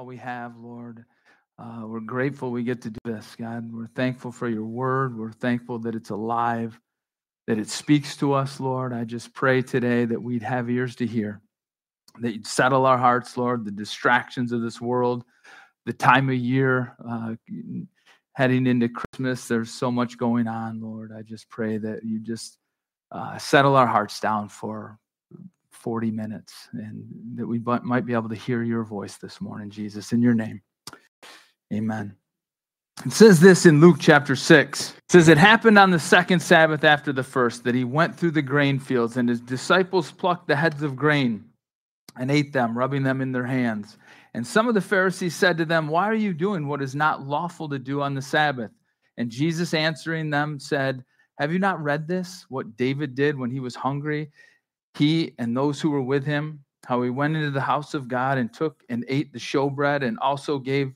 all we have, Lord. Uh, we're grateful we get to do this, God. We're thankful for your word. We're thankful that it's alive, that it speaks to us, Lord. I just pray today that we'd have ears to hear, that you'd settle our hearts, Lord, the distractions of this world, the time of year, uh, heading into Christmas. There's so much going on, Lord. I just pray that you just uh, settle our hearts down for 40 minutes and that we might be able to hear your voice this morning, Jesus, in your name. Amen. It says this in Luke chapter 6. It says, It happened on the second Sabbath after the first that he went through the grain fields, and his disciples plucked the heads of grain and ate them, rubbing them in their hands. And some of the Pharisees said to them, Why are you doing what is not lawful to do on the Sabbath? And Jesus answering them said, Have you not read this, what David did when he was hungry, he and those who were with him, how he went into the house of God and took and ate the showbread and also gave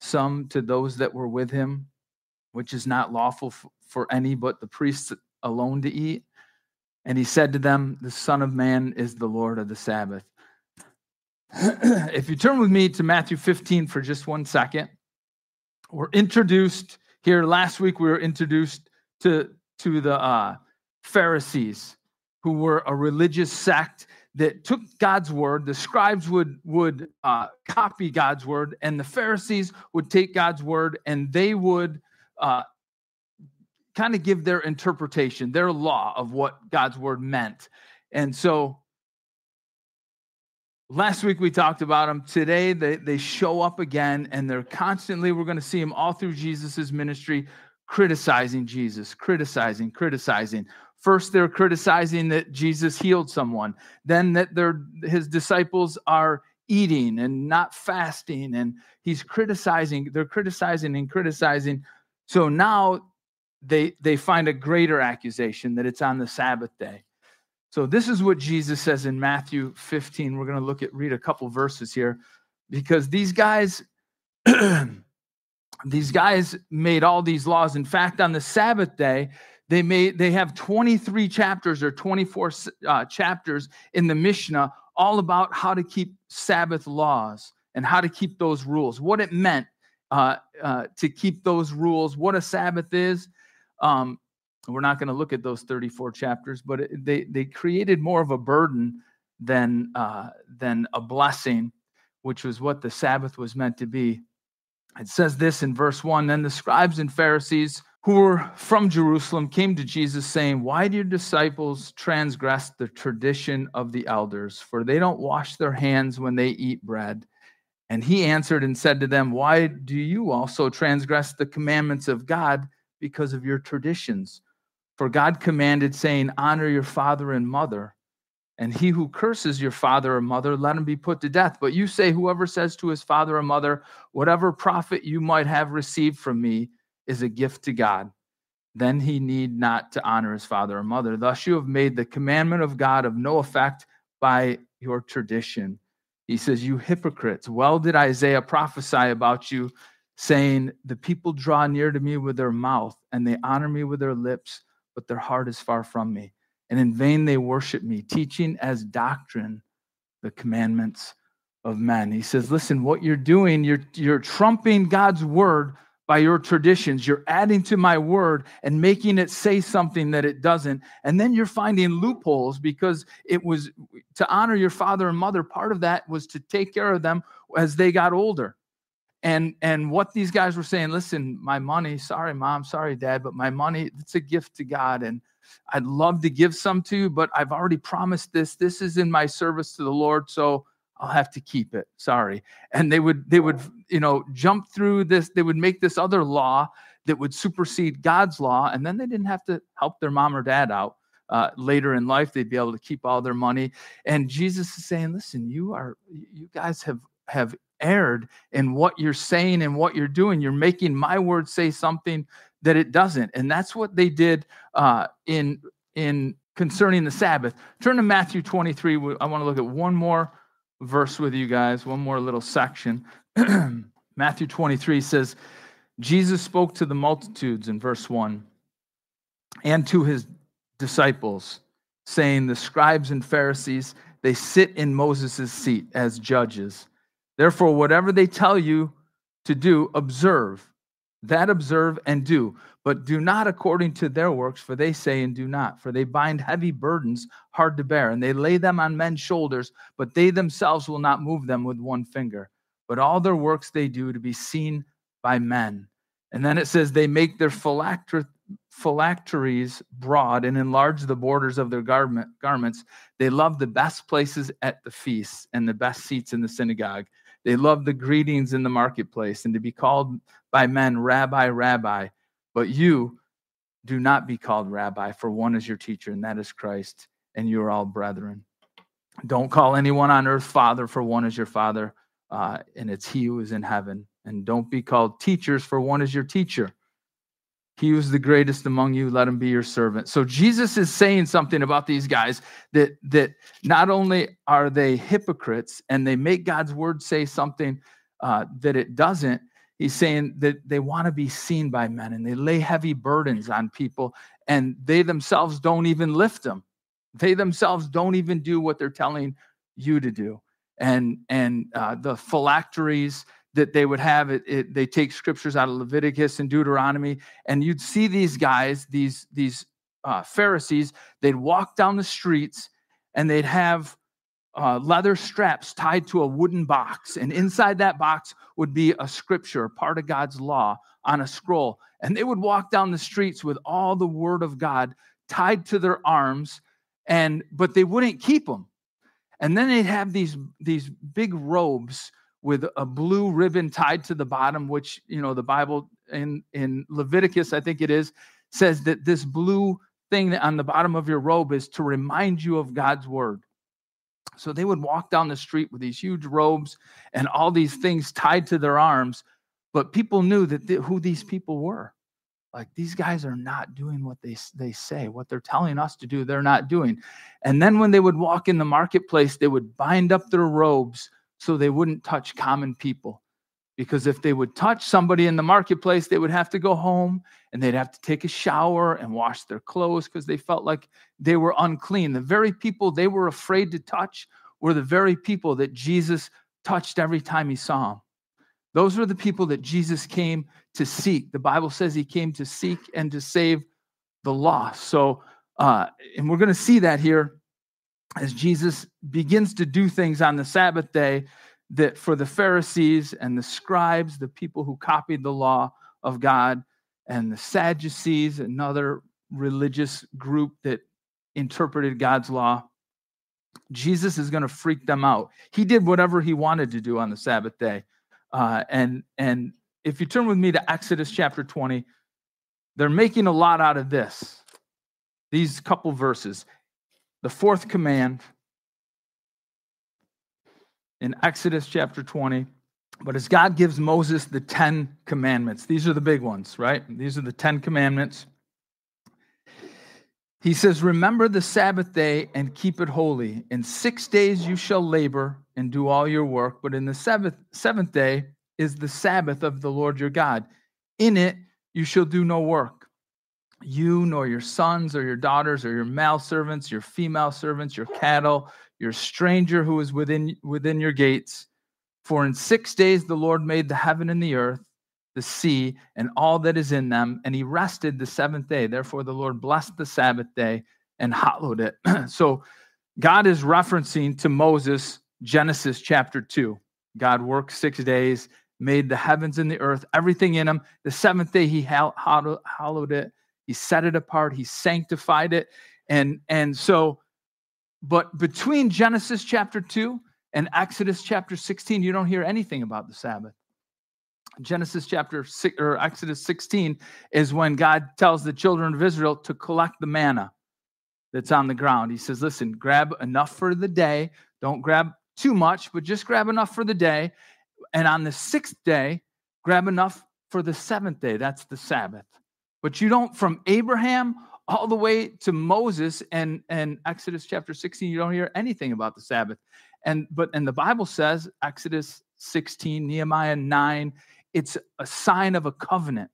some to those that were with him, which is not lawful for any but the priests alone to eat. And he said to them, The Son of Man is the Lord of the Sabbath. if you turn with me to Matthew 15 for just one second, we're introduced here. Last week, we were introduced to, to the uh, Pharisees, who were a religious sect that took God's word. The scribes would would uh, copy God's word, and the Pharisees would take God's word and they would uh, kind of give their interpretation, their law of what God's word meant. And so last week we talked about them. Today they, they show up again and they're constantly, we're going to see them all through Jesus's ministry, criticizing Jesus, criticizing, criticizing. First, they're criticizing that Jesus healed someone, then that their his disciples are eating and not fasting, and he's criticizing, they're criticizing and criticizing. So now they they find a greater accusation that it's on the Sabbath day. So this is what Jesus says in Matthew 15. We're going to look at read a couple verses here because these guys these guys made all these laws. In fact, on the Sabbath day, they made they have 23 chapters or 24 uh, chapters in the Mishnah all about how to keep Sabbath laws and how to keep those rules, what it meant uh, uh, to keep those rules, what a Sabbath is. Um, we're not going to look at those 34 chapters, but it, they they created more of a burden than uh, than a blessing, which was what the Sabbath was meant to be. It says this in verse one. Then the scribes and Pharisees who were from Jerusalem came to Jesus saying, Why do your disciples transgress the tradition of the elders? For they don't wash their hands when they eat bread. And he answered and said to them, Why do you also transgress the commandments of God because of your traditions? For God commanded, saying, Honor your father and mother. And he who curses your father or mother, let him be put to death. But you say, Whoever says to his father or mother, Whatever profit you might have received from me, is a gift to God, then he need not to honor his father or mother. Thus you have made the commandment of God of no effect by your tradition. He says, You hypocrites, well did Isaiah prophesy about you, saying, The people draw near to me with their mouth, and they honor me with their lips, but their heart is far from me. And in vain they worship me, teaching as doctrine the commandments of men. He says, Listen, what you're doing, you're, you're trumping God's word by your traditions. You're adding to my word and making it say something that it doesn't. And then you're finding loopholes because it was to honor your father and mother. Part of that was to take care of them as they got older. And and what these guys were saying, listen, my money, sorry, mom, sorry, dad, but my money, it's a gift to God. And I'd love to give some to you, but I've already promised this. This is in my service to the Lord. So I'll have to keep it. Sorry. And they would they would, you know, jump through this, they would make this other law that would supersede God's law, and then they didn't have to help their mom or dad out. Uh, later in life, they'd be able to keep all their money. And Jesus is saying, "Listen, you are, you guys have have erred in what you're saying and what you're doing. You're making my word say something that it doesn't." And that's what they did uh, in in concerning the Sabbath. Turn to Matthew 23. I want to look at one more verse with you guys, one more little section. Matthew 23 says, Jesus spoke to the multitudes in verse 1 and to his disciples, saying, The scribes and Pharisees, they sit in Moses' seat as judges. Therefore, whatever they tell you to do, observe. That observe and do, but do not according to their works, for they say and do not. For they bind heavy burdens hard to bear, and they lay them on men's shoulders, but they themselves will not move them with one finger. But all their works they do to be seen by men. And then it says they make their phylacteries broad and enlarge the borders of their garment, garments. They love the best places at the feasts and the best seats in the synagogue. They love the greetings in the marketplace and to be called by men, Rabbi, Rabbi. But you do not be called Rabbi, for one is your teacher, and that is Christ, and you are all brethren. Don't call anyone on earth Father, for one is your Father, uh, and it's He who is in heaven. And don't be called teachers, for one is your teacher. He who's the greatest among you, let him be your servant. So Jesus is saying something about these guys that that not only are they hypocrites and they make God's word say something uh, that it doesn't. He's saying that they want to be seen by men and they lay heavy burdens on people and they themselves don't even lift them. They themselves don't even do what they're telling you to do. And and uh, the phylacteries that they would have it, it, they take scriptures out of leviticus and deuteronomy and you'd see these guys these these uh, pharisees they'd walk down the streets and they'd have uh, leather straps tied to a wooden box and inside that box would be a scripture part of god's law on a scroll. And they would walk down the streets with all the word of god tied to their arms and but they wouldn't keep them and then they'd have these these big robes with a blue ribbon tied to the bottom, which, you know, the Bible in, in Leviticus, I think it is, says that this blue thing on the bottom of your robe is to remind you of God's word. So they would walk down the street with these huge robes and all these things tied to their arms, but people knew that th- who these people were. Like these guys are not doing what they, they say, what they're telling us to do, they're not doing. And then when they would walk in the marketplace, they would bind up their robes so they wouldn't touch common people. Because if they would touch somebody in the marketplace, they would have to go home and they'd have to take a shower and wash their clothes because they felt like they were unclean. The very people they were afraid to touch were the very people that Jesus touched every time he saw them. Those were the people that Jesus came to seek. The Bible says he came to seek and to save the lost. So, uh, and we're going to see that here as Jesus begins to do things on the Sabbath day that for the Pharisees and the scribes, the people who copied the law of God, and the Sadducees, another religious group that interpreted God's law, Jesus is going to freak them out. He did whatever he wanted to do on the Sabbath day. Uh, and, and if you turn with me to Exodus chapter 20, they're making a lot out of this, these couple verses the fourth command in Exodus chapter 20. But as God gives Moses the 10 commandments, these are the big ones, right? These are the 10 commandments. He says, Remember the Sabbath day and keep it holy. In six days you shall labor and do all your work, but in the seventh, seventh day is the Sabbath of the Lord your God. In it you shall do no work you nor your sons or your daughters or your male servants, your female servants, your cattle, your stranger who is within within your gates. For in six days the Lord made the heaven and the earth, the sea, and all that is in them, and he rested the seventh day. Therefore the Lord blessed the Sabbath day and hallowed it. so God is referencing to Moses Genesis chapter 2. God worked 6 days, made the heavens and the earth, everything in them. The seventh day he hallowed it he set it apart, he sanctified it. And, and so, but between Genesis chapter 2 and Exodus chapter 16, you don't hear anything about the Sabbath. Genesis chapter 6 or Exodus 16 is when God tells the children of Israel to collect the manna that's on the ground. He says, Listen, grab enough for the day. Don't grab too much, but just grab enough for the day. And on the sixth day, grab enough for the seventh day. That's the Sabbath. But you don't, from Abraham all the way to Moses and, and Exodus chapter 16, you don't hear anything about the Sabbath. And but and the Bible says, Exodus 16, Nehemiah 9, it's a sign of a covenant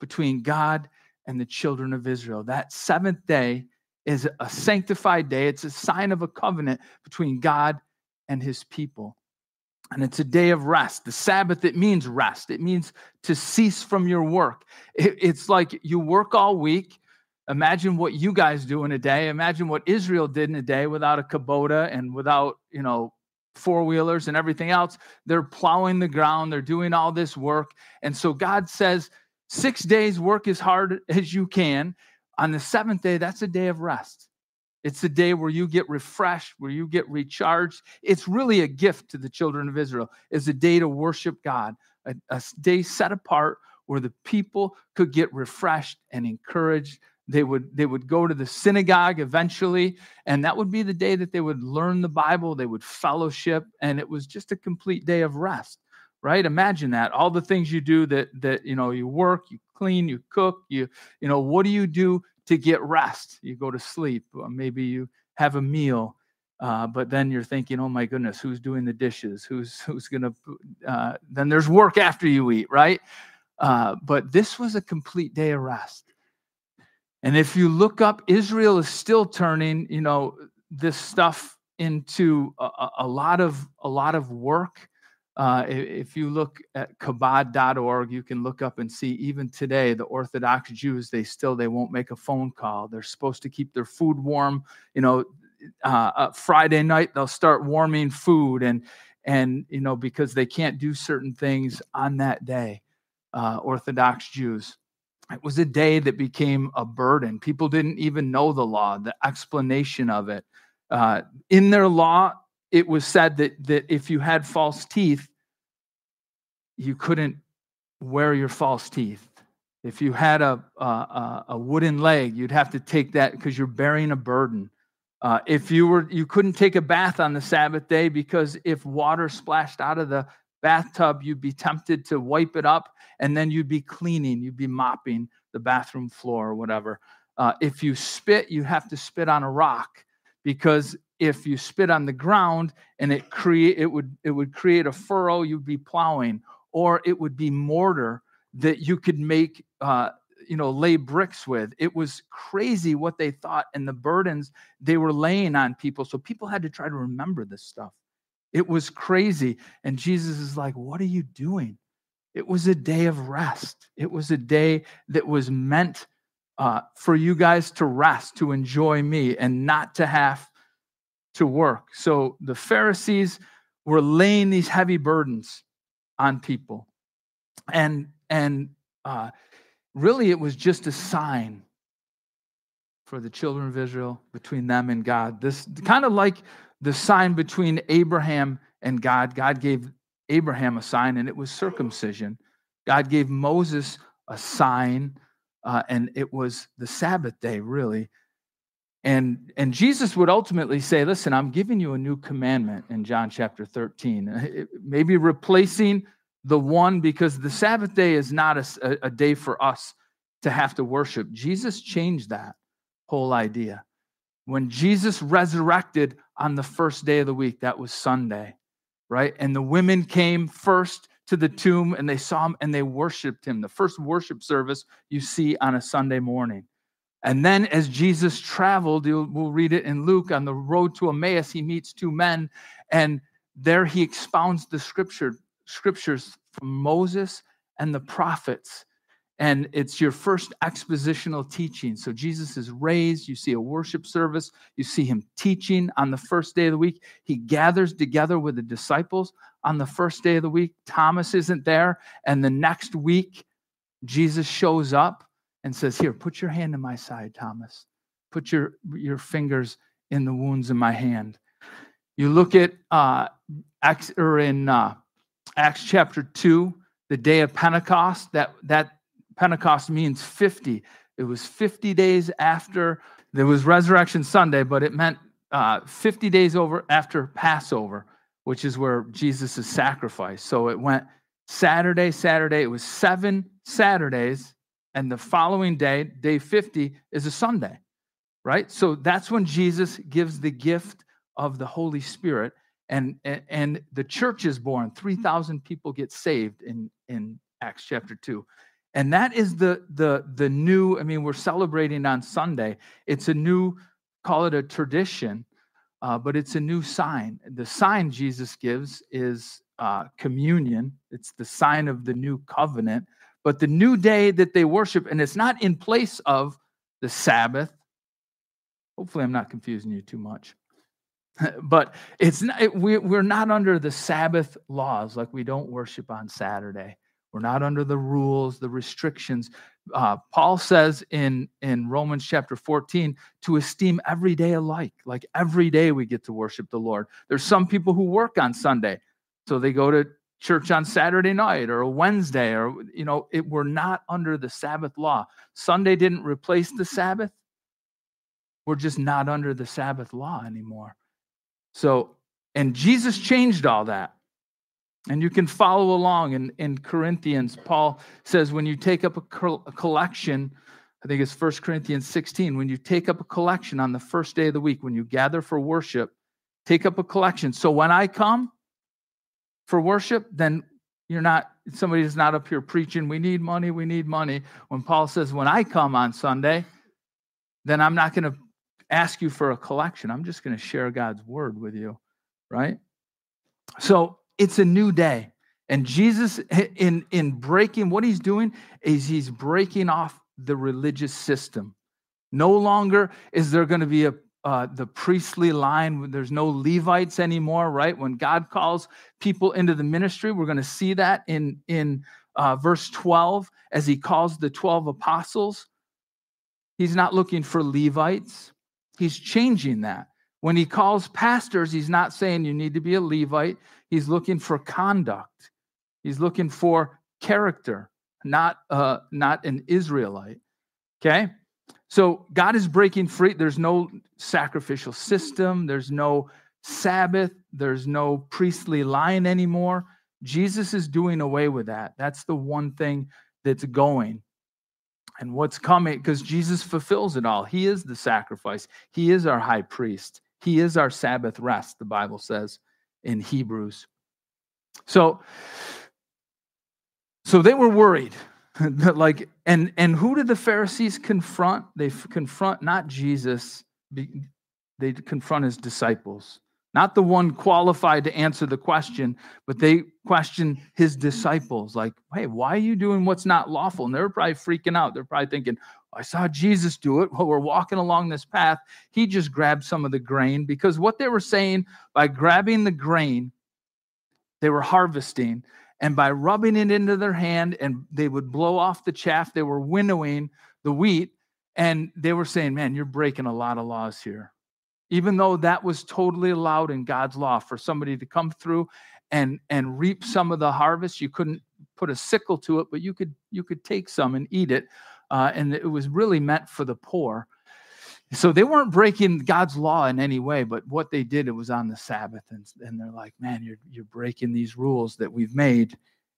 between God and the children of Israel. That seventh day is a sanctified day. It's a sign of a covenant between God and his people. And it's a day of rest. The Sabbath, it means rest, it means to cease from your work. it's like you work all week. Imagine what you guys do in a day. Imagine what Israel did in a day without a Kubota and without, you know, four wheelers and everything else. They're plowing the ground, they're doing all this work. And so God says, six days work as hard as you can. On the seventh day, that's a day of rest. It's a day where you get refreshed, where you get recharged. It's really a gift to the children of Israel. It's a day to worship God, a, a day set apart where the people could get refreshed and encouraged. They would they would go to the synagogue eventually, and that would be the day that they would learn the Bible. They would fellowship, and it was just a complete day of rest. Right? Imagine that all the things you do that that you know you work, you clean, you cook, you you know what do you do to get rest. You go to sleep, maybe you have a meal, uh, but then you're thinking, "Oh my goodness, who's doing the dishes? Who's who's gonna?" Uh, then there's work after you eat, right? Uh, but this was a complete day of rest. And if you look up, Israel is still turning, you know, this stuff into a, a lot of a lot of work uh, if you look at Chabad.org, you can look up and see even today the Orthodox Jews they still they won't make a phone call. They're supposed to keep their food warm. You know, uh, uh, Friday night they'll start warming food and and you know because they can't do certain things on that day. Uh, Orthodox Jews. It was a day that became a burden. People didn't even know the law, the explanation of it. Uh, in their law, it was said that that if you had false teeth, you couldn't wear your false teeth. If you had a a, a wooden leg, you'd have to take that because you're bearing a burden. Uh, if you were you couldn't take a bath on the Sabbath day because if water splashed out of the bathtub, you'd be tempted to wipe it up and then you'd be cleaning, you'd be mopping the bathroom floor or whatever. Uh, if you spit, you have to spit on a rock because if you spit on the ground and it create it would it would create a furrow you'd be plowing. Or it would be mortar that you could make uh, you know lay bricks with. It was crazy what they thought and the burdens they were laying on people. So people had to try to remember this stuff. It was crazy. And jesus is like what are you doing? It was a day of rest. It was a day that was meant uh, for you guys to rest to enjoy me and not to have to work. So the Pharisees were laying these heavy burdens on people. And and uh, really it was just a sign for the children of Israel between them and God. This kind of like the sign between Abraham and God. God gave Abraham a sign, and it was circumcision. God gave Moses a sign, uh, and it was the Sabbath day, really. And, and Jesus would ultimately say, Listen, I'm giving you a new commandment in John chapter 13. Uh, maybe replacing the one because the Sabbath day is not a, a day for us to have to worship. Jesus changed that whole idea. When Jesus resurrected on the first day of the week, that was Sunday, right? And the women came first to the tomb and they saw him and they worshiped him. The first worship service you see on a Sunday morning. And then, as Jesus traveled, we'll read it in Luke on the road to Emmaus, he meets two men, and there he expounds the scripture, scriptures from Moses and the prophets. And it's your first expositional teaching. So Jesus is raised. You see a worship service. You see him teaching on the first day of the week. He gathers together with the disciples on the first day of the week. Thomas isn't there. And the next week, Jesus shows up and says, Here, put your hand in my side, Thomas. Put your, your fingers in the wounds in my hand. You look at uh, Acts, or in uh, Acts chapter 2, the day of Pentecost, that, that Pentecost means 50. It was 50 days after there was Resurrection Sunday, but it meant uh, 50 days over after Passover, which is where Jesus is sacrificed. So it went Saturday, Saturday. It was seven Saturdays and the following day, day 50, is a Sunday, right? So that's when Jesus gives the gift of the Holy Spirit, and, and the church is born. 3,000 people get saved in, in Acts chapter 2. And that is the, the, the new, I mean, we're celebrating on Sunday. It's a new, call it a tradition, uh, but it's a new sign. The sign Jesus gives is uh, communion. It's the sign of the new covenant. But the new day that they worship, and it's not in place of the Sabbath. Hopefully, I'm not confusing you too much. but it's not, we, we're not under the Sabbath laws, like we don't worship on Saturday. We're not under the rules, the restrictions. Uh, Paul says in, in Romans chapter 14 to esteem every day alike. Like every day we get to worship the Lord. There's some people who work on Sunday, so they go to church on Saturday night or a Wednesday, or, you know, it, we're not under the Sabbath law. Sunday didn't replace the Sabbath. We're just not under the Sabbath law anymore. So, and Jesus changed all that. And you can follow along in, in Corinthians. Paul says, when you take up a, a collection, I think it's 1 Corinthians 16, when you take up a collection on the first day of the week, when you gather for worship, take up a collection. So when I come for worship, then you're not, somebody's not up here preaching, we need money, we need money. When Paul says, when I come on Sunday, then I'm not going to ask you for a collection. I'm just going to share God's word with you, right? So it's a new day. And Jesus, in, in breaking, what he's doing is he's breaking off the religious system. No longer is there going to be a uh, the priestly line. There's no Levites anymore, right? When God calls people into the ministry, we're going to see that in in uh, verse 12 as He calls the 12 apostles. He's not looking for Levites. He's changing that. When He calls pastors, He's not saying you need to be a Levite. He's looking for conduct. He's looking for character, not uh, not an Israelite. Okay, so God is breaking free. There's no sacrificial system. There's no Sabbath. There's no priestly line anymore. Jesus is doing away with that. That's the one thing that's going. And what's coming, because Jesus fulfills it all. He is the sacrifice, He is our high priest, He is our Sabbath rest, the Bible says in Hebrews. So, so they were worried. like, and and who did the Pharisees confront? They confront not Jesus, they confront his disciples. Not the one qualified to answer the question, but they question his disciples, like, hey, why are you doing what's not lawful? And they're probably freaking out. They're probably thinking, I saw Jesus do it while we're walking along this path. He just grabbed some of the grain because what they were saying by grabbing the grain, they were harvesting. And by rubbing it into their hand and they would blow off the chaff, they were winnowing the wheat. And they were saying, Man, you're breaking a lot of laws here. Even though that was totally allowed in God's law for somebody to come through and, and reap some of the harvest, you couldn't put a sickle to it, but you could you could take some and eat it uh, and it was really meant for the poor. So they weren't breaking God's law in any way, but what they did, it was on the Sabbath. And, and they're like, man, you're, you're breaking these rules that we've made.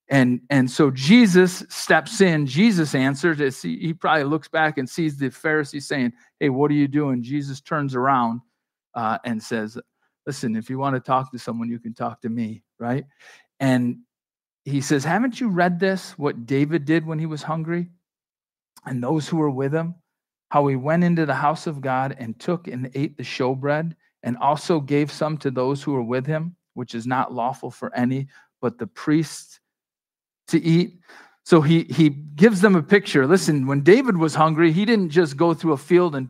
And, and so Jesus steps in. Jesus answers. He, he probably looks back and sees the Pharisees saying, hey, what are you doing? Jesus turns around uh, and says, listen, if you want to talk to someone, you can talk to me, right? And he says, haven't you read this, what David did when he was hungry? and those who were with him, how he went into the house of God and took and ate the showbread, and also gave some to those who were with him, which is not lawful for any but the priests to eat. So he he gives them a picture. Listen, when David was hungry, he didn't just go through a field and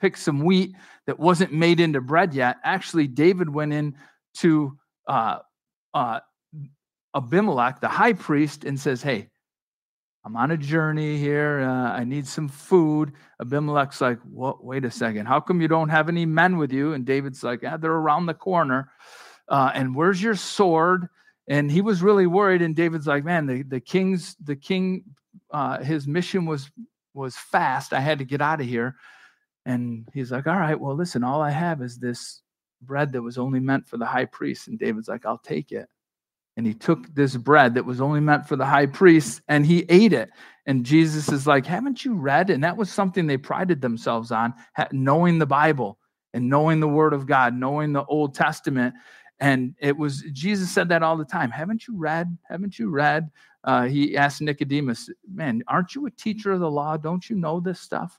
pick some wheat that wasn't made into bread yet. Actually, David went in to uh, uh, Abimelech, the high priest, and says, "Hey, I'm on a journey here. Uh, I need some food. Abimelech's like, what? Wait a second. How come you don't have any men with you? And David's like, yeah, they're around the corner. Uh, and where's your sword? And he was really worried. And David's like, man, the, the king's the king, uh, his mission was was fast. I had to get out of here. And he's like, all right, well, listen, all I have is this bread that was only meant for the high priest. And David's like, I'll take it and he took this bread that was only meant for the high priest and he ate it. And Jesus is like, Haven't you read? And that was something they prided themselves on, knowing the Bible and knowing the Word of God, knowing the Old Testament. And it was, Jesus said that all the time. Haven't you read? Haven't you read? Uh, he asked Nicodemus, Man, aren't you a teacher of the law? Don't you know this stuff?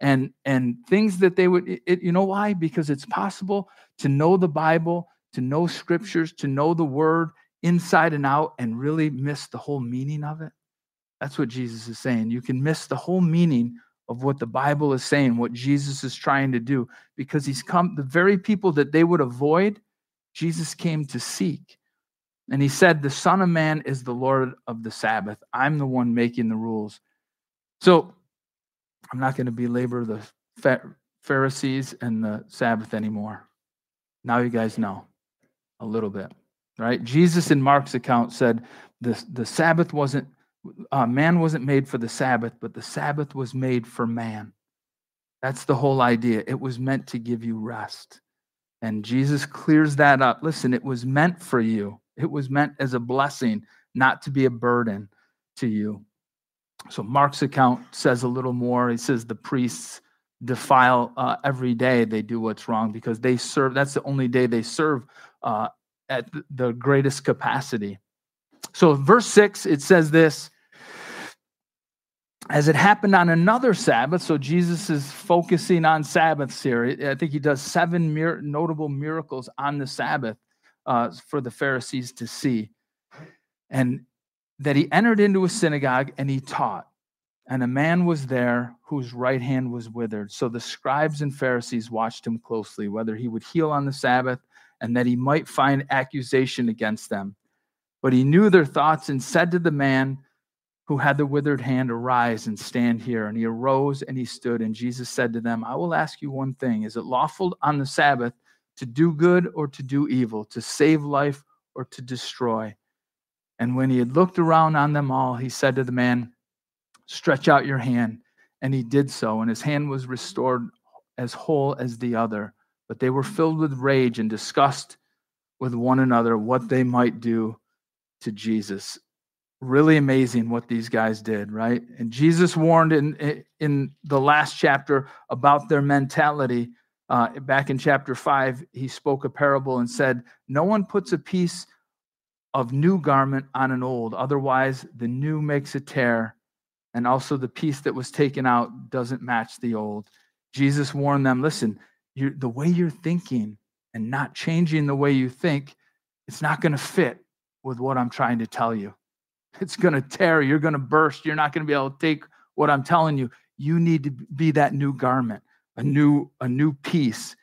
And, and things that they would, it, you know why? Because it's possible to know the Bible, to know scriptures, to know the Word, inside and out and really miss the whole meaning of it? That's what Jesus is saying. You can miss the whole meaning of what the Bible is saying, what Jesus is trying to do, because he's come, the very people that they would avoid, Jesus came to seek. And he said, The Son of Man is the Lord of the Sabbath. I'm the one making the rules. So I'm not going to belabor the Pharisees and the Sabbath anymore. Now you guys know a little bit, right? Jesus in Mark's account said the, the Sabbath wasn't, uh, man wasn't made for the Sabbath, but the Sabbath was made for man. That's the whole idea. It was meant to give you rest. And Jesus clears that up. Listen, it was meant for you, it was meant as a blessing, not to be a burden to you. So Mark's account says a little more. He says the priests defile uh, every day they do what's wrong because they serve that's the only day they serve uh, at the greatest capacity. So verse 6 it says this as it happened on another sabbath so jesus is focusing on sabbaths here. I think he does seven mir- notable miracles on the sabbath uh, for the pharisees to see. And that he entered into a synagogue and he taught. And a man was there whose right hand was withered. So the scribes and Pharisees watched him closely, whether he would heal on the Sabbath and that he might find accusation against them. But he knew their thoughts and said to the man who had the withered hand, Arise and stand here. And he arose and he stood. And Jesus said to them, I will ask you one thing Is it lawful on the Sabbath to do good or to do evil, to save life or to destroy? And when he had looked around on them all, he said to the man, Stretch out your hand. And he did so, and his hand was restored as whole as the other. But they were filled with rage and discussed with one another what they might do to Jesus. Really amazing what these guys did, right? And Jesus warned in, in the last chapter about their mentality. Uh, back in chapter five, he spoke a parable and said, No one puts a piece of new garment on an old, otherwise, the new makes a tear and also the piece that was taken out doesn't match the old. Jesus warned them listen, the way you're thinking and not changing the way you think, it's not going to fit with what I'm trying to tell you. It's going to tear, you're going to burst, you're not going to be able to take what I'm telling you. You need to be that new garment, a new a new piece.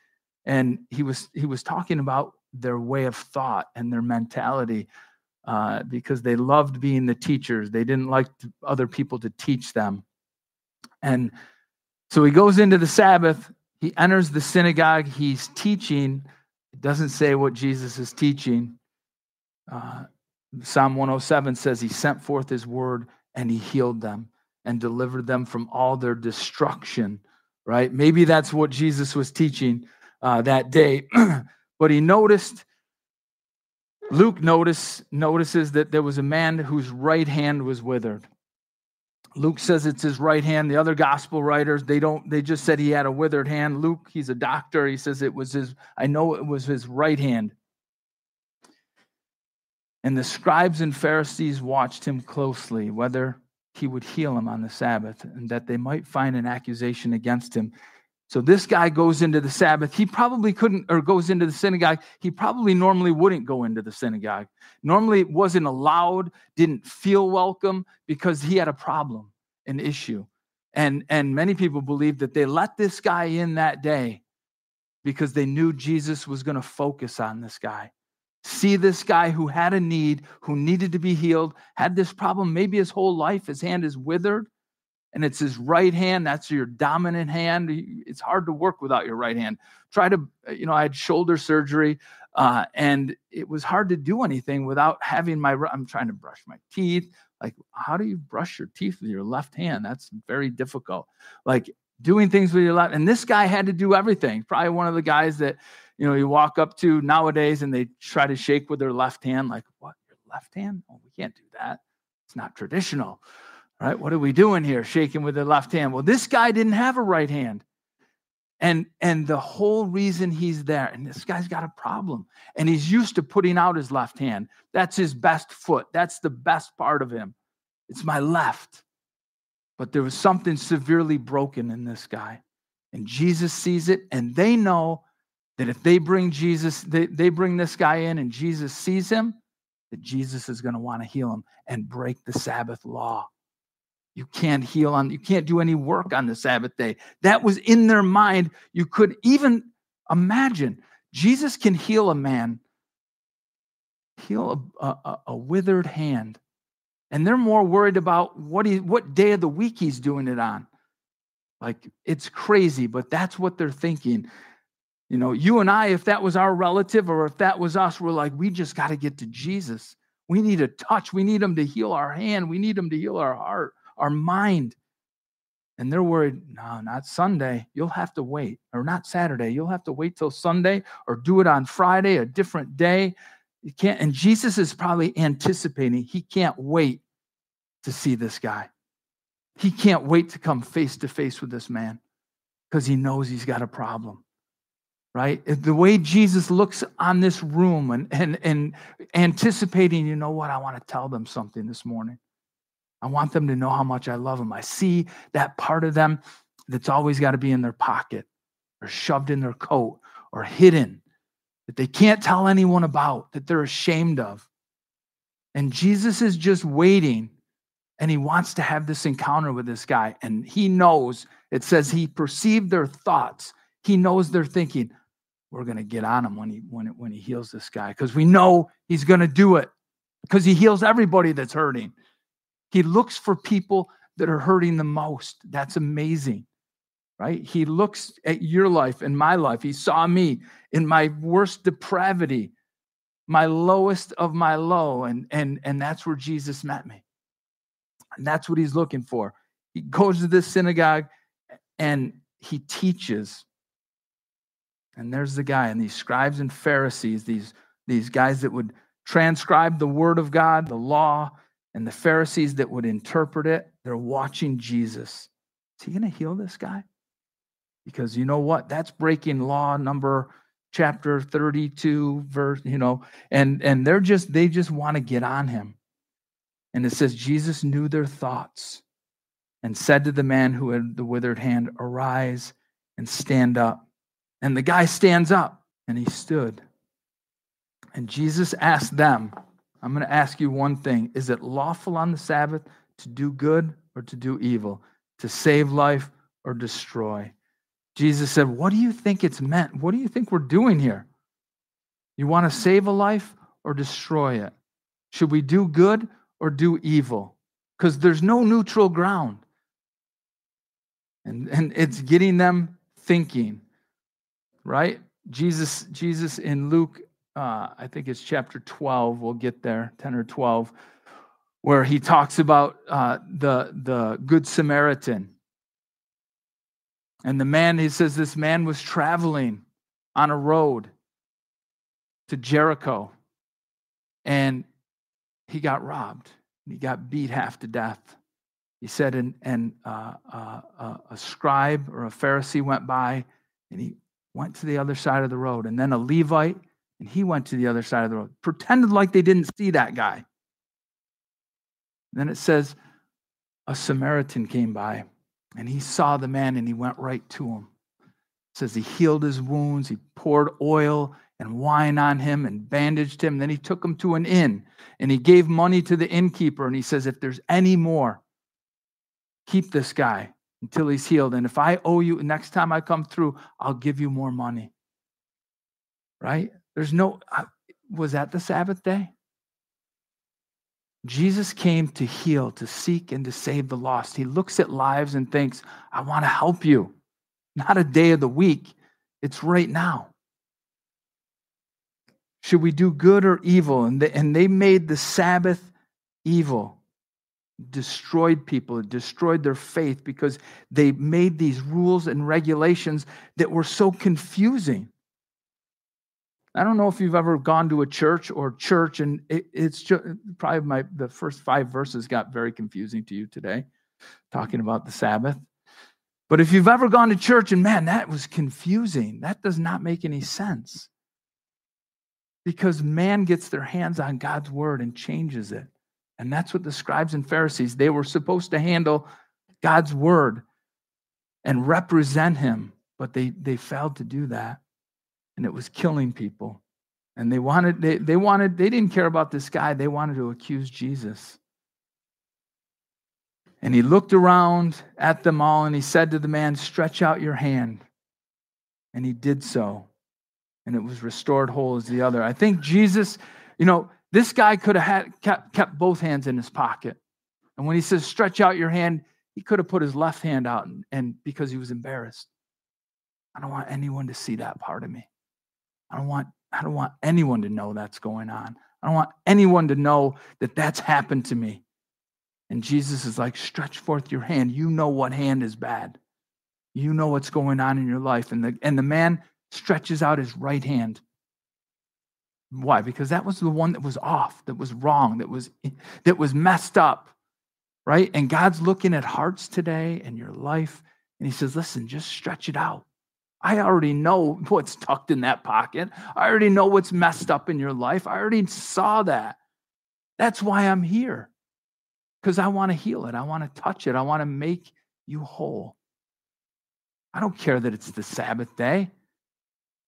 And he was he was talking about their way of thought and their mentality uh, because they loved being the teachers. They didn't like to, other people to teach them. And so he goes into the Sabbath, he enters the synagogue, he's teaching. It doesn't say what Jesus is teaching. Uh, Psalm 107 says he sent forth his word and he healed them and delivered them from all their destruction, right? Maybe that's what Jesus was teaching uh, that day. but he noticed Luke notice, notices that there was a man whose right hand was withered. Luke says it's his right hand. The other gospel writers, they don't, they just said he had a withered hand. Luke, he's a doctor. He says it was his, I know it was his right hand. And the scribes and Pharisees watched him closely, whether he would heal him on the Sabbath, and that they might find an accusation against him. So this guy goes into the Sabbath. He probably couldn't, or goes into the synagogue. He probably normally wouldn't go into the synagogue. Normally wasn't allowed, didn't feel welcome because he had a problem, an issue. And, and many people believe that they let this guy in that day because they knew Jesus was going to focus on this guy. See this guy who had a need, who needed to be healed, had this problem maybe his whole life. His hand is withered and it's his right hand. That's your dominant hand. It's hard to work without your right hand. Try to, uh, you know, I had shoulder surgery, uh, and it was hard to do anything without having my. I'm trying to brush my teeth. Like, how do you brush your teeth with your left hand? That's very difficult. Like doing things with your left. And this guy had to do everything. Probably one of the guys that, you know, you walk up to nowadays and they try to shake with their left hand. Like, what? Your left hand? Oh, we can't do that. It's not traditional right? What are we doing here? Shaking with the left hand. Well, this guy didn't have a right hand. And and the whole reason he's there, and this guy's got a problem, and he's used to putting out his left hand. That's his best foot. That's the best part of him. It's my left. But there was something severely broken in this guy. And Jesus sees it, and they know that if they bring Jesus, they, they bring this guy in and Jesus sees him, that Jesus is going to want to heal him and break the Sabbath law. You can't heal on, you can't do any work on the Sabbath day. That was in their mind. You could even imagine Jesus can heal a man, heal a, a, a withered hand. And they're more worried about what he what day of the week he's doing it on. Like it's crazy, but that's what they're thinking. You know, you and I, if that was our relative or if that was us, we're like, we just got to get to Jesus. We need a touch. We need him to heal our hand. We need him to heal our heart, our mind. And they're worried, no, not Sunday. You'll have to wait. Or not Saturday. You'll have to wait till Sunday or do it on Friday, a different day. You can't. And Jesus is probably anticipating, he can't wait to see this guy. He can't wait to come face to face with this man because he knows he's got a problem right? The way Jesus looks on this room and, and, and anticipating, you know what, I want to tell them something this morning. I want them to know how much I love them. I see that part of them that's always got to be in their pocket or shoved in their coat or hidden that they can't tell anyone about, that they're ashamed of. And Jesus is just waiting and he wants to have this encounter with this guy. And he knows, it says he perceived their thoughts. He knows they're thinking, we're going to get on him when he when when he heals this guy because we know he's going to do it because he heals everybody that's hurting. He looks for people that are hurting the most. That's amazing. Right? He looks at your life and my life. He saw me in my worst depravity, my lowest of my low and and and that's where Jesus met me. And that's what he's looking for. He goes to this synagogue and he teaches and there's the guy, and these scribes and Pharisees, these, these guys that would transcribe the word of God, the law, and the Pharisees that would interpret it, they're watching Jesus. Is he going to heal this guy? Because you know what? That's breaking law number chapter 32 verse you know and and they're just they just want to get on him and it says jesus knew their thoughts and said to the man who had the withered hand arise and stand up and the guy stands up and he stood. And Jesus asked them, I'm going to ask you one thing Is it lawful on the Sabbath to do good or to do evil, to save life or destroy? Jesus said, What do you think it's meant? What do you think we're doing here? You want to save a life or destroy it? Should we do good or do evil? Because there's no neutral ground. And, and it's getting them thinking right? Jesus, Jesus in Luke, uh, I think it's chapter 12, we'll get there, 10 or 12, where he talks about uh, the, the Good Samaritan. And the man, he says, this man was traveling on a road to Jericho and he got robbed. He got beat half to death. He said, and, and uh, uh, uh a scribe or a Pharisee went by and he went to the other side of the road. And then a Levite, and he went to the other side of the road, pretended like they didn't see that guy. then it says, a Samaritan came by and he saw the man and he went right to him. It says he healed his wounds, he poured oil and wine on him and bandaged him. Then he took him to an inn and he gave money to the innkeeper. And he says, If there's any more, keep this guy until he's healed. And if I owe you, next time I come through, I'll give you more money. Right? There's no, was that the Sabbath day? Jesus came to heal, to seek, and to save the lost. He looks at lives and thinks, I want to help you. Not a day of the week, it's right now. Should we do good or evil? And they, and they made the Sabbath evil destroyed people, destroyed their faith because they made these rules and regulations that were so confusing. I don't know if you've ever gone to a church or church, and it, it's just, probably my the first five verses got very confusing to you today, talking about the Sabbath. But if you've ever gone to church and man, that was confusing, that does not make any sense. Because man gets their hands on God's word and changes it. And that's what the scribes and Pharisees, they were supposed to handle God's word and represent him, but they, they failed to do that. And it was killing people. And they wanted, they, they wanted, they didn't care about this guy. They wanted to accuse Jesus. And he looked around at them all and he said to the man, Stretch out your hand. And he did so. And it was restored whole as the other. I think Jesus, you know, this guy could have had, kept, kept both hands in his pocket. And when he says, Stretch out your hand, he could have put his left hand out and, and because he was embarrassed. I don't want anyone to see that part of me. I don't want I don't want anyone to know that's going on. I don't want anyone to know that that's happened to me. And Jesus is like, stretch forth your hand. You know what hand is bad. You know what's going on in your life. And the, and the man stretches out his right hand. Why? Because that was the one that was off, that was wrong, that was that was messed up. Right? And God's looking at hearts today and your life, and He says, listen, just stretch it out. I already know what's tucked in that pocket. I already know what's messed up in your life. I already saw that. That's why I'm here. Because I want to heal it. I want to touch it. I want to make you whole. I don't care that it's the Sabbath day.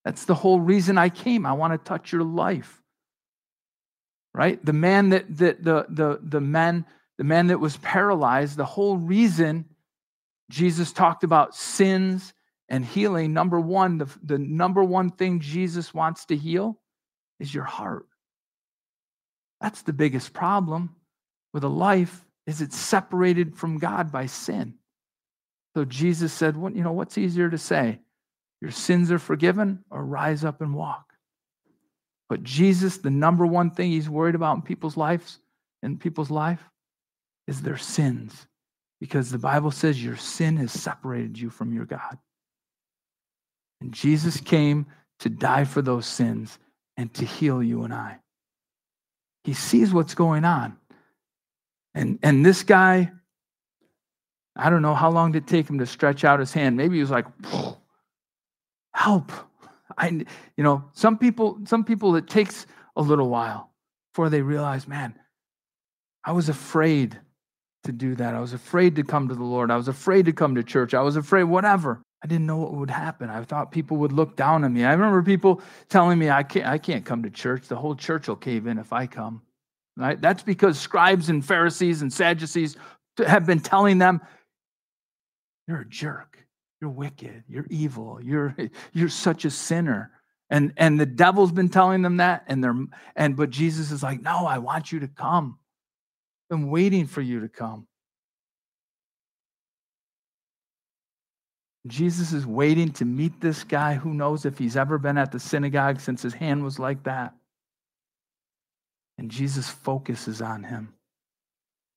That's the whole reason I came. I want to touch your life. Right? The man that, that the, the, the men, the man that was paralyzed, the whole reason Jesus talked about sins and healing, number one, the, the number one thing Jesus wants to heal is your heart. That's the biggest problem with a life is it's separated from God by sin. So Jesus said, what, you know, what's easier to say? Your sins are forgiven or rise up and walk. But Jesus, the number one thing he's worried about in people's lives, in people's life, is their sins. Because the Bible says your sin has separated you from your God. And Jesus came to die for those sins and to heal you and I. He sees what's going on. And, and this guy, I don't know how long did it take him to stretch out his hand. Maybe he was like, help. I, you know, some people, some people, it takes a little while before they realize, man, I was afraid to do that. I was afraid to come to the Lord. I was afraid to come to church. I was afraid, whatever. I didn't know what would happen. I thought people would look down on me. I remember people telling me, I can't, I can't come to church. The whole church will cave in if I come. Right? That's because scribes and Pharisees and Sadducees have been telling them, You're a jerk. You're wicked. You're evil. You're, you're such a sinner. And, and the devil's been telling them that. And they're and but Jesus is like, No, I want you to come. I'm waiting for you to come. Jesus is waiting to meet this guy. Who knows if he's ever been at the synagogue since his hand was like that? And Jesus focuses on him.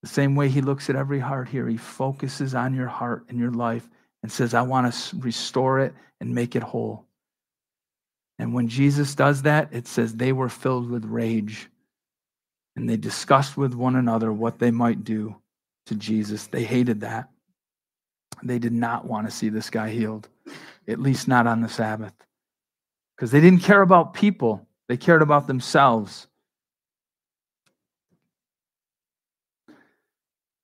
The same way he looks at every heart here, he focuses on your heart and your life and says, I want to restore it and make it whole. And when Jesus does that, it says they were filled with rage and they discussed with one another what they might do to Jesus. They hated that. They did not want to see this guy healed, at least not on the Sabbath, because they didn't care about people, they cared about themselves.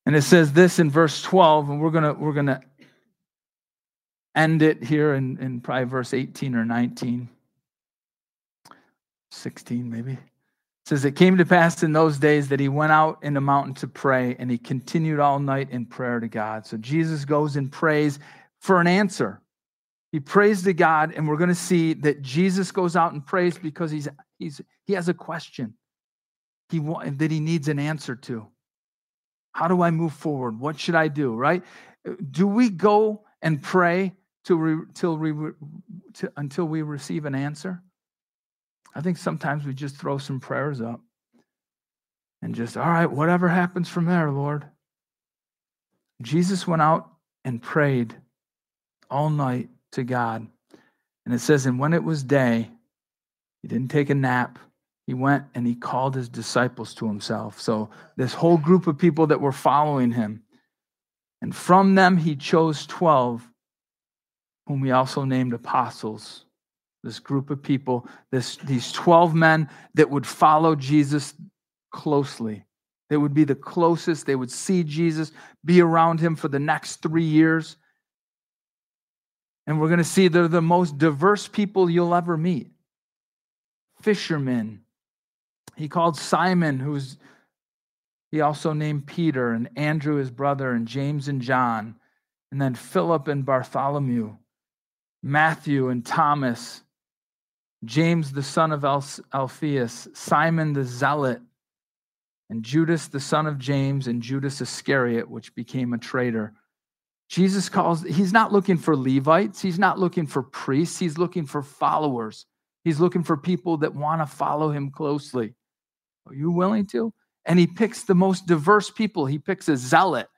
And it says this in verse 12, and we're gonna we're gonna end it here in, in probably verse 18 or 19. 16, maybe says it came to pass in those days that he went out in the mountain to pray and he continued all night in prayer to God. So Jesus goes and prays for an answer. He prays to God, and we're going to see that Jesus goes out and prays because he's, he's, he has a question he, that he needs an answer to. How do I move forward? What should I do? Right? Do we go and pray till we, till we, to, until we receive an answer? I think sometimes we just throw some prayers up and just, all right, whatever happens from there, Lord. Jesus went out and prayed all night to God. And it says, and when it was day, he didn't take a nap. He went and he called his disciples to himself. So, this whole group of people that were following him. And from them, he chose 12, whom he also named apostles this group of people, this, these 12 men that would follow Jesus closely. They would be the closest. They would see Jesus, be around him for the next three years. And we're going to see they're the most diverse people you'll ever meet. fishermen. He called Simon, who's he also named Peter and Andrew, his brother, and James and John, and then Philip and Bartholomew, Matthew and Thomas, James the son of Alphaeus, Simon the Zealot, and Judas the son of James, and Judas Iscariot, which became a traitor. Jesus calls, he's not looking for Levites, he's not looking for priests, he's looking for followers. He's looking for people that want to follow him closely. Are you willing to? And he picks the most diverse people. He picks a zealot,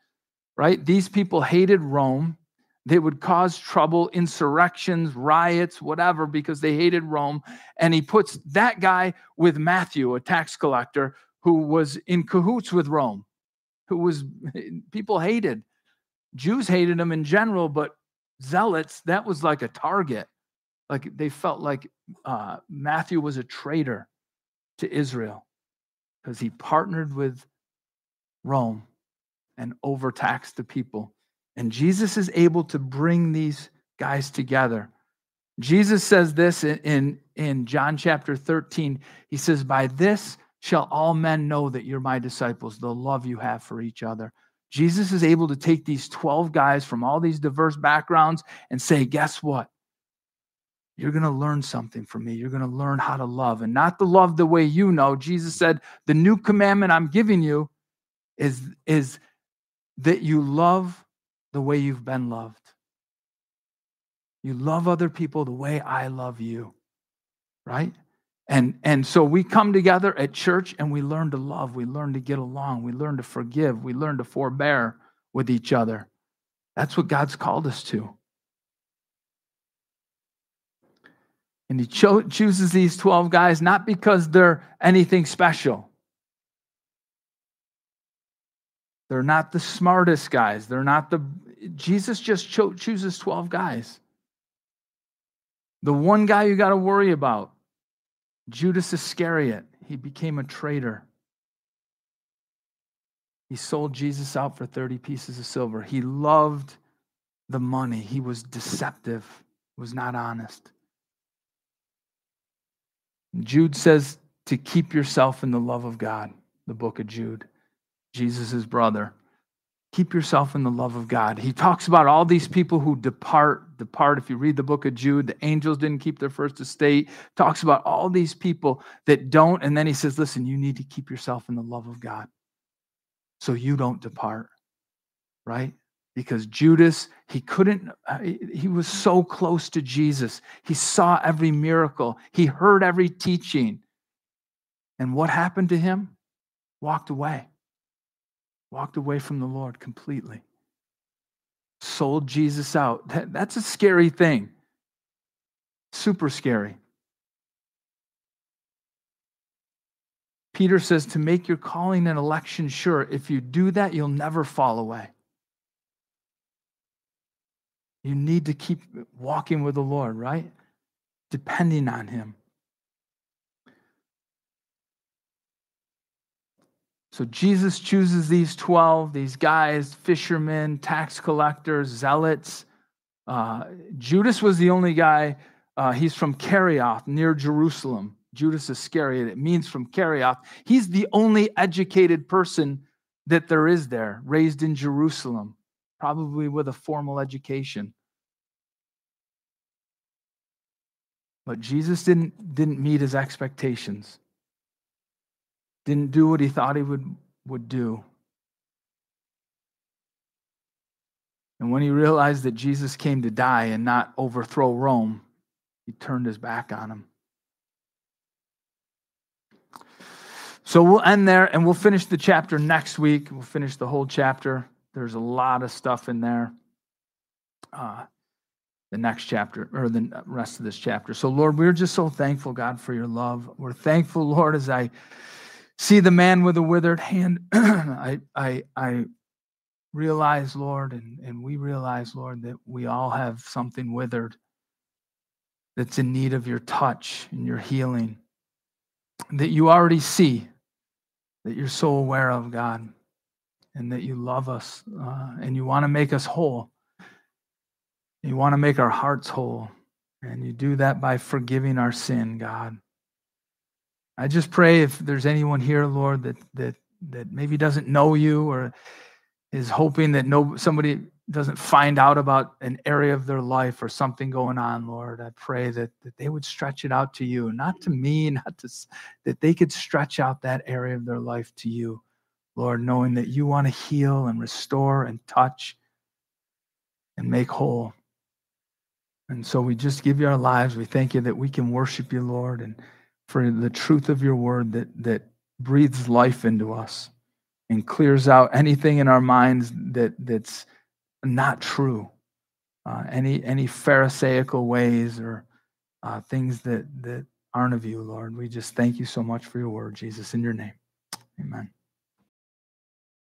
right? These people hated Rome. They would cause trouble, insurrections, riots, whatever, because they hated Rome. And he puts that guy with Matthew, a tax collector, who was in cahoots with Rome, who was, people hated. Jews hated him in general, but zealots, that was like a target. Like they felt like uh, Matthew was a traitor to Israel because he partnered with Rome and overtaxed the people. And Jesus is able to bring these guys together. Jesus says this in, in, in, John chapter 13. He says, By this shall all men know that you're my disciples, the love you have for each other. Jesus is able to take these 12 guys from all these diverse backgrounds and say, Guess what? You're going to learn something from me. You're going to learn how to love and not the love the way you know. Jesus said, The new commandment I'm giving you is, is that you love the way you've been loved. You love other people the way I love you, right? And, and so we come together at church and we learn to love. We learn to get along. We learn to forgive. We learn to forbear with each other. That's what God's called us to. And he cho- chooses these 12 guys not because they're anything special. They're not the smartest guys. They're not the Jesus just cho- chooses 12 guys. The one guy you got to worry about, Judas Iscariot, he became a traitor. He sold Jesus out for 30 pieces of silver. He loved the money. He was deceptive, was not honest. Jude says to keep yourself in the love of God, the book of Jude, Jesus' brother. Keep yourself in the love of God. He talks about all these people who depart, depart. If you read the book of Jude, the angels didn't keep their first estate. Talks about all these people that don't. And then he says, listen, you need to keep yourself in the love of God so you don't depart, right? Because Judas, he couldn't, uh, he was so close to Jesus. He saw every miracle, he heard every teaching. And what happened to him? Walked away walked away from the Lord completely, sold Jesus out. That, that's a scary thing. Super scary. Peter says to make your calling and election sure. If you do that, you'll never fall away. You need to keep walking with the Lord, right? Depending on Him. So Jesus chooses these 12, these guys, fishermen, tax collectors, zealots. Uh, Judas was the only guy, uh, he's from Kerioth, near Jerusalem. Judas Iscariot, it means from Kerioth. He's the only educated person that there is there, raised in Jerusalem, probably with a formal education. But Jesus didn't, didn't meet his expectations didn't do what he thought he would, would do. And when he realized that Jesus came to die and not overthrow Rome, he turned his back on him. So we'll end there and we'll finish the chapter next week. We'll finish the whole chapter. There's a lot of stuff in there. Uh, the next chapter or the rest of this chapter. So, Lord, we're just so thankful, God, for your love. We're thankful, Lord, as I see the man with the withered hand. I, I, I realize, Lord, and, and we realize, Lord, that we all have something withered that's in need of your touch and your healing that you already see, that you're so aware of, God, and that you love us uh, and you want to make us whole. You want to make our hearts whole. And you do that by forgiving our sin, God. I just pray if there's anyone here, Lord, that that that maybe doesn't know you or is hoping that no somebody doesn't find out about an area of their life or something going on, Lord, I pray that, that they would stretch it out to you, not to me, not to that they could stretch out that area of their life to you, Lord, knowing that you want to heal and restore and touch and make whole. And so we just give you our lives. We thank you that we can worship you, Lord, and for the truth of your word that that breathes life into us and clears out anything in our minds that that's not true. Uh, any any pharisaical ways or uh, things that that aren't of you, Lord. We just thank you so much for your word, Jesus, in your name. Amen.